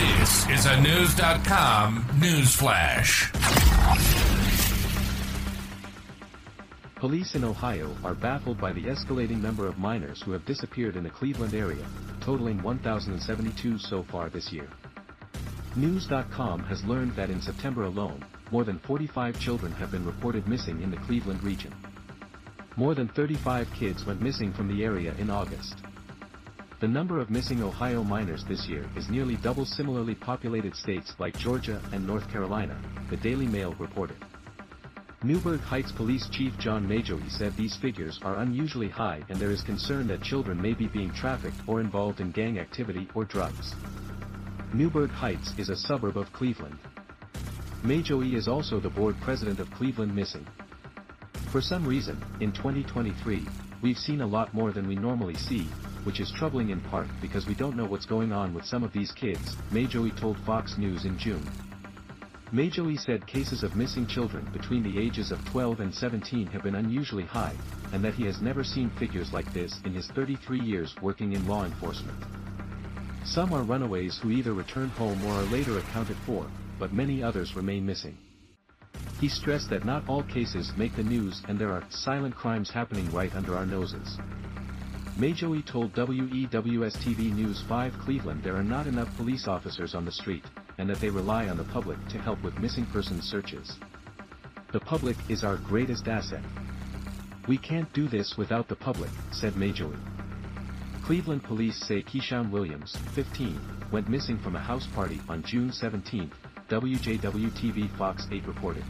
This is a News.com news flash. Police in Ohio are baffled by the escalating number of minors who have disappeared in the Cleveland area, totaling 1,072 so far this year. News.com has learned that in September alone, more than 45 children have been reported missing in the Cleveland region. More than 35 kids went missing from the area in August. The number of missing Ohio minors this year is nearly double similarly populated states like Georgia and North Carolina, the Daily Mail reported. Newburgh Heights Police Chief John Majoy said these figures are unusually high and there is concern that children may be being trafficked or involved in gang activity or drugs. Newburgh Heights is a suburb of Cleveland. Majoy is also the board president of Cleveland Missing. For some reason, in 2023, we've seen a lot more than we normally see, which is troubling in part because we don't know what's going on with some of these kids, Majoy told Fox News in June. Majoy said cases of missing children between the ages of 12 and 17 have been unusually high, and that he has never seen figures like this in his 33 years working in law enforcement. Some are runaways who either return home or are later accounted for, but many others remain missing. He stressed that not all cases make the news and there are silent crimes happening right under our noses. Majoy told WEWS-TV News 5 Cleveland there are not enough police officers on the street, and that they rely on the public to help with missing persons searches. The public is our greatest asset. We can't do this without the public, said Majoy. Cleveland police say Keyshawn Williams, 15, went missing from a house party on June 17, WJW-TV Fox 8 reported.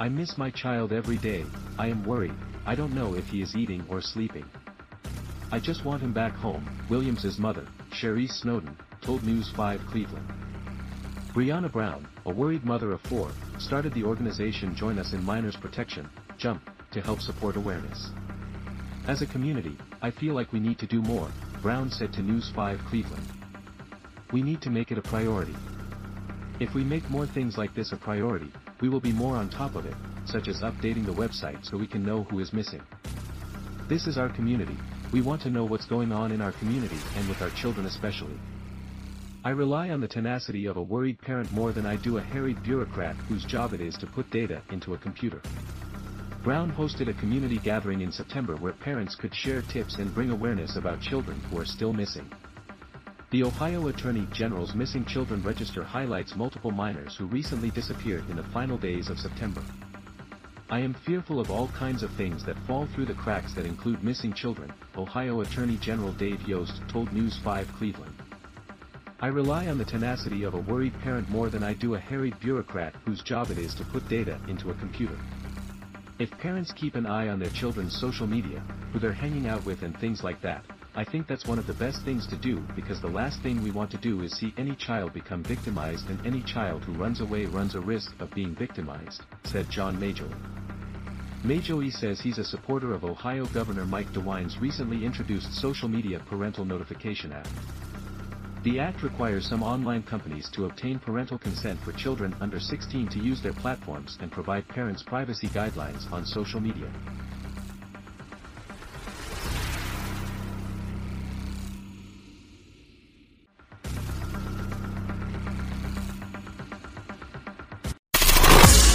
I miss my child every day, I am worried, I don't know if he is eating or sleeping. I just want him back home, Williams's mother, Cherise Snowden, told News 5 Cleveland. Brianna Brown, a worried mother of four, started the organization Join Us in Minors Protection, JUMP, to help support awareness. As a community, I feel like we need to do more, Brown said to News 5 Cleveland. We need to make it a priority. If we make more things like this a priority, we will be more on top of it, such as updating the website so we can know who is missing. This is our community, we want to know what's going on in our community and with our children especially. I rely on the tenacity of a worried parent more than I do a harried bureaucrat whose job it is to put data into a computer. Brown hosted a community gathering in September where parents could share tips and bring awareness about children who are still missing. The Ohio Attorney General's Missing Children Register highlights multiple minors who recently disappeared in the final days of September. I am fearful of all kinds of things that fall through the cracks that include missing children, Ohio Attorney General Dave Yost told News 5 Cleveland. I rely on the tenacity of a worried parent more than I do a harried bureaucrat whose job it is to put data into a computer. If parents keep an eye on their children's social media, who they're hanging out with and things like that, I think that's one of the best things to do because the last thing we want to do is see any child become victimized and any child who runs away runs a risk of being victimized, said John Majoy. Majoy says he's a supporter of Ohio Governor Mike DeWine's recently introduced Social Media Parental Notification Act. The act requires some online companies to obtain parental consent for children under 16 to use their platforms and provide parents privacy guidelines on social media.